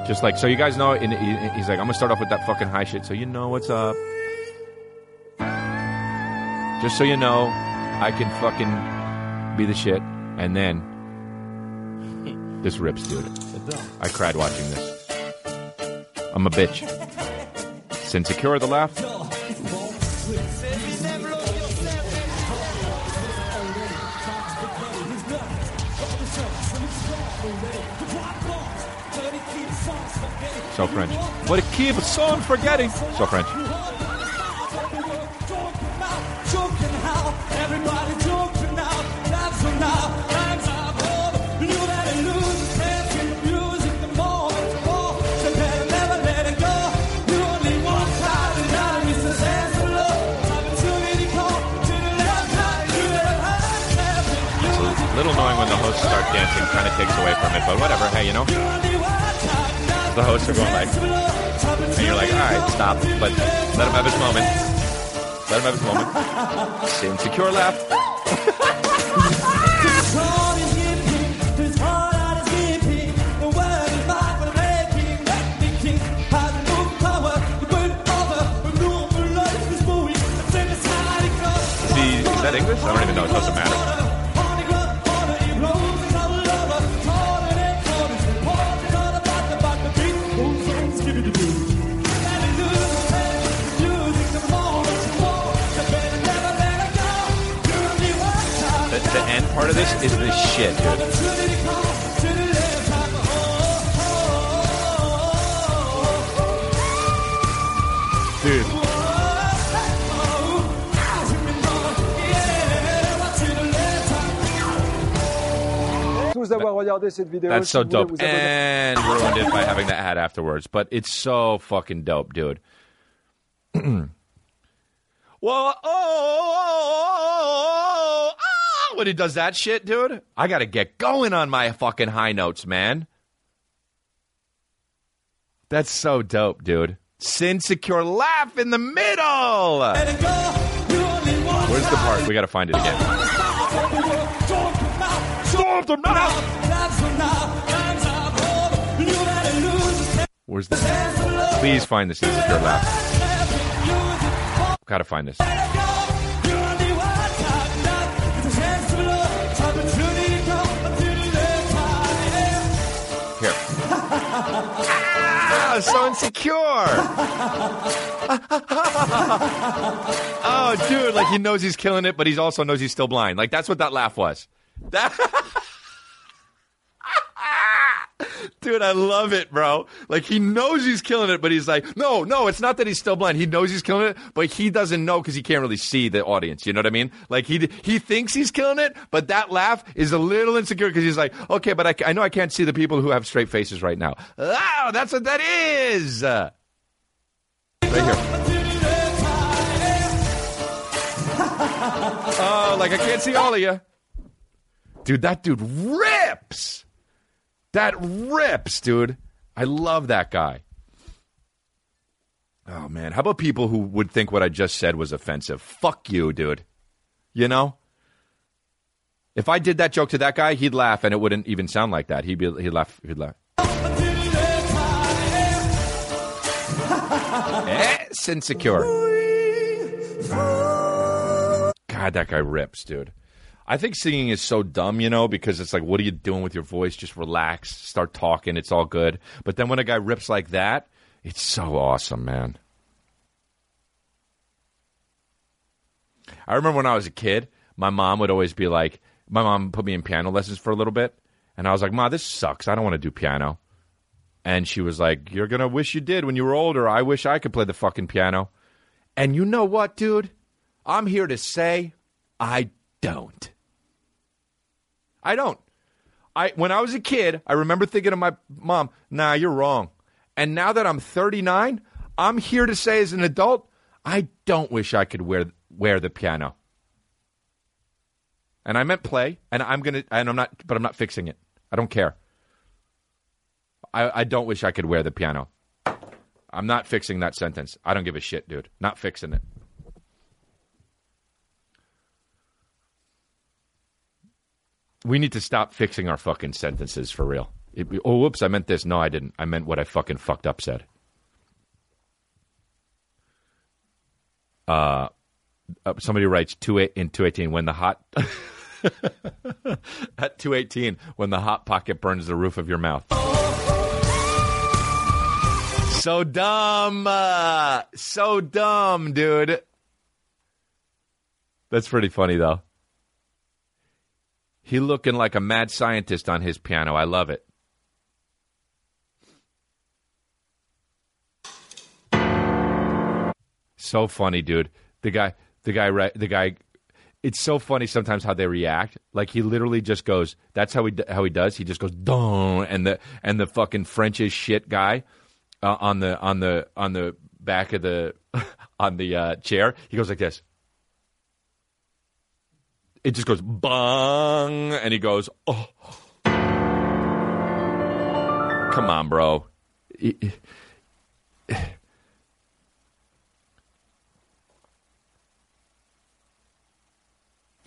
Speaker 2: just like so you guys know and he's like i'm gonna start off with that fucking high shit so you know what's up just so you know i can fucking be the shit and then this rips dude. I cried watching this. I'm a bitch. Insecure the laugh. So french. What it keeps on forgetting so french when the hosts start dancing. Kind of takes away from it, but whatever. Hey, you know, the hosts are going like, and you're like, all right, stop, but let him have his moment. Let him have his moment. Same insecure laugh. Is that English? I don't even know. It doesn't matter. Part of this is the shit, dude. Dude.
Speaker 12: d'avoir regardé cette vidéo.
Speaker 2: That's so dope. And ruined it by having that ad afterwards. But it's so fucking dope, dude. well, oh, oh, oh, oh, when he does that shit, dude, I got to get going on my fucking high notes, man. That's so dope, dude. Sin secure laugh in the middle. Where's the part? We got to find it again. Storm the. Where's the? Please find this insecure laugh. Gotta find this. So insecure. oh, dude, like he knows he's killing it, but he also knows he's still blind. Like that's what that laugh was. That. Dude, I love it, bro. Like he knows he's killing it, but he's like, no, no, it's not that he's still blind. He knows he's killing it, but he doesn't know because he can't really see the audience. You know what I mean? Like he he thinks he's killing it, but that laugh is a little insecure because he's like, okay, but I, I know I can't see the people who have straight faces right now. Oh, that's what that is. Right here. Oh, like I can't see all of you. Dude, that dude rips. That rips, dude. I love that guy. Oh man, how about people who would think what I just said was offensive? Fuck you, dude. You know? If I did that joke to that guy, he'd laugh and it wouldn't even sound like that. He'd be he'd laugh he'd laugh. eh, it's insecure. God, that guy rips, dude. I think singing is so dumb, you know, because it's like, what are you doing with your voice? Just relax, start talking, it's all good. But then when a guy rips like that, it's so awesome, man. I remember when I was a kid, my mom would always be like, my mom put me in piano lessons for a little bit, and I was like, Ma, this sucks. I don't want to do piano. And she was like, You're going to wish you did when you were older. I wish I could play the fucking piano. And you know what, dude? I'm here to say I don't. I don't. I when I was a kid, I remember thinking to my mom, "Nah, you're wrong." And now that I'm 39, I'm here to say as an adult, I don't wish I could wear wear the piano. And I meant play, and I'm gonna, and I'm not, but I'm not fixing it. I don't care. I, I don't wish I could wear the piano. I'm not fixing that sentence. I don't give a shit, dude. Not fixing it. We need to stop fixing our fucking sentences for real. It- oh, whoops, I meant this. No, I didn't. I meant what I fucking fucked up said. Uh, uh, somebody writes two eight in two eighteen when the hot at two eighteen when the hot pocket burns the roof of your mouth. So dumb, uh, so dumb, dude. That's pretty funny though. He looking like a mad scientist on his piano. I love it. So funny, dude. The guy, the guy, the guy. It's so funny sometimes how they react. Like he literally just goes. That's how he how he does. He just goes dong, and the and the fucking French as shit guy uh, on the on the on the back of the on the uh, chair. He goes like this. It just goes bong, and he goes, "Oh, come on, bro."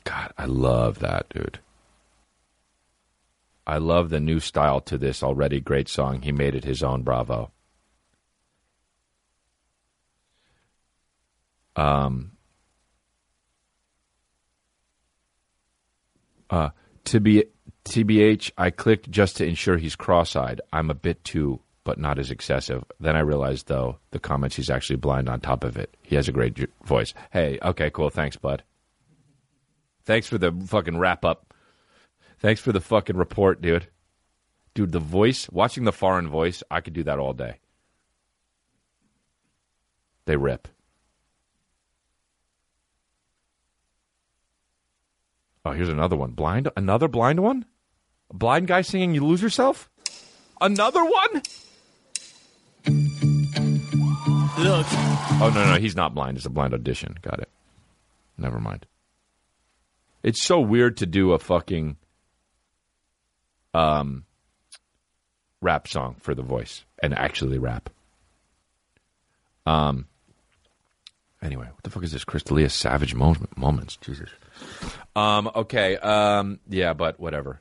Speaker 2: God, I love that, dude. I love the new style to this already great song. He made it his own. Bravo. Um, Uh, TBH, I clicked just to ensure he's cross-eyed. I'm a bit too, but not as excessive. Then I realized, though, the comments he's actually blind on top of it. He has a great voice. Hey, okay, cool. Thanks, bud. Thanks for the fucking wrap up. Thanks for the fucking report, dude. Dude, the voice, watching the foreign voice, I could do that all day. They rip. Oh, here's another one. Blind, another blind one. A blind guy singing "You Lose Yourself." Another one.
Speaker 3: Look.
Speaker 2: Oh no, no, he's not blind. It's a blind audition. Got it. Never mind. It's so weird to do a fucking um rap song for the voice and actually rap. Um. Anyway, what the fuck is this? Chris D'Elia Savage moment, moments. Jesus. Um. Okay. Um. Yeah, but whatever.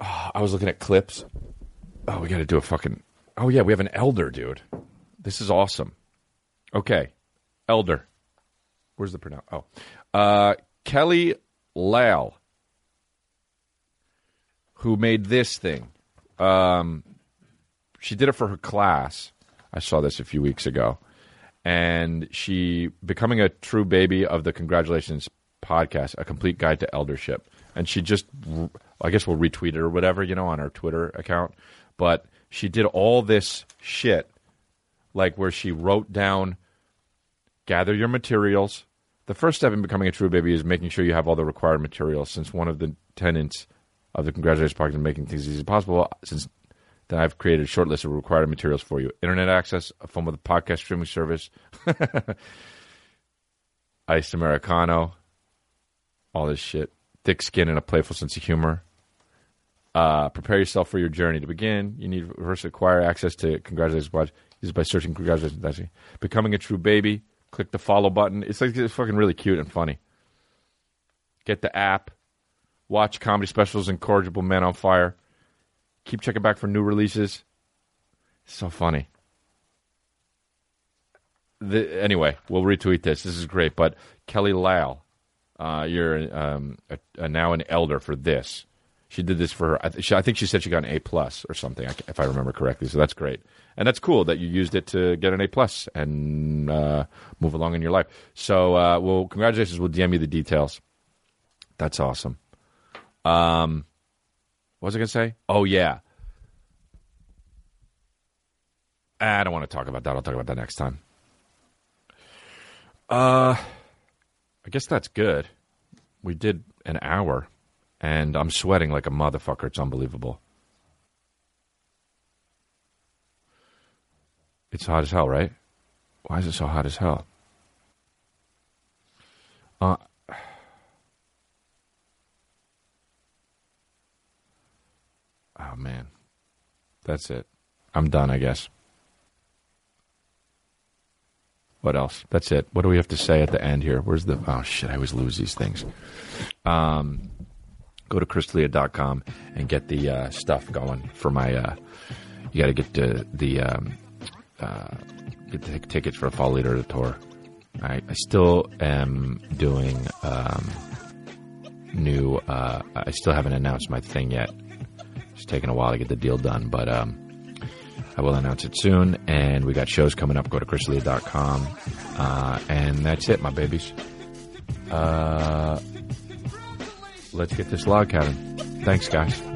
Speaker 2: Oh, I was looking at clips. Oh, we got to do a fucking. Oh yeah, we have an elder, dude. This is awesome. Okay, elder. Where's the pronoun? Oh, uh, Kelly Lal, who made this thing. Um, she did it for her class. I saw this a few weeks ago, and she becoming a true baby of the Congratulations podcast, a complete guide to eldership. And she just, I guess we'll retweet it or whatever, you know, on our Twitter account. But she did all this shit, like where she wrote down, gather your materials. The first step in becoming a true baby is making sure you have all the required materials. Since one of the tenets of the Congratulations podcast is making things as easy as possible, since then I've created a short list of required materials for you: internet access, a phone with a podcast streaming service, iced americano, all this shit, thick skin and a playful sense of humor. Uh, prepare yourself for your journey. To begin, you need to first acquire access to Congratulations Watch. Is by searching Congratulations. Becoming a true baby. Click the follow button. It's like it's fucking really cute and funny. Get the app. Watch comedy specials. Incorrigible Men on Fire. Keep checking back for new releases. So funny. The, anyway, we'll retweet this. This is great. But Kelly Lal, uh, you're um, a, a now an elder for this. She did this for her. I, th- she, I think she said she got an A plus or something, if I remember correctly. So that's great, and that's cool that you used it to get an A plus and uh, move along in your life. So, uh, well, congratulations. We'll DM you the details. That's awesome. Um, what was I gonna say? Oh yeah. I don't want to talk about that. I'll talk about that next time. Uh, I guess that's good. We did an hour, and I'm sweating like a motherfucker. It's unbelievable. It's hot as hell, right? Why is it so hot as hell? Uh, oh man, that's it. I'm done, I guess. What else? That's it. What do we have to say at the end here? Where's the oh shit? I always lose these things. Um, go to chrisdelia.com and get the uh, stuff going for my. Uh, you got to get the the um, uh, get the tickets for a fall leader of the tour. I, I still am doing um, new. Uh, I still haven't announced my thing yet. It's taking a while to get the deal done, but um, I will announce it soon. And we got shows coming up. Go to chrislee.com. Uh, and that's it, my babies. Uh, let's get this log cabin. Thanks, guys.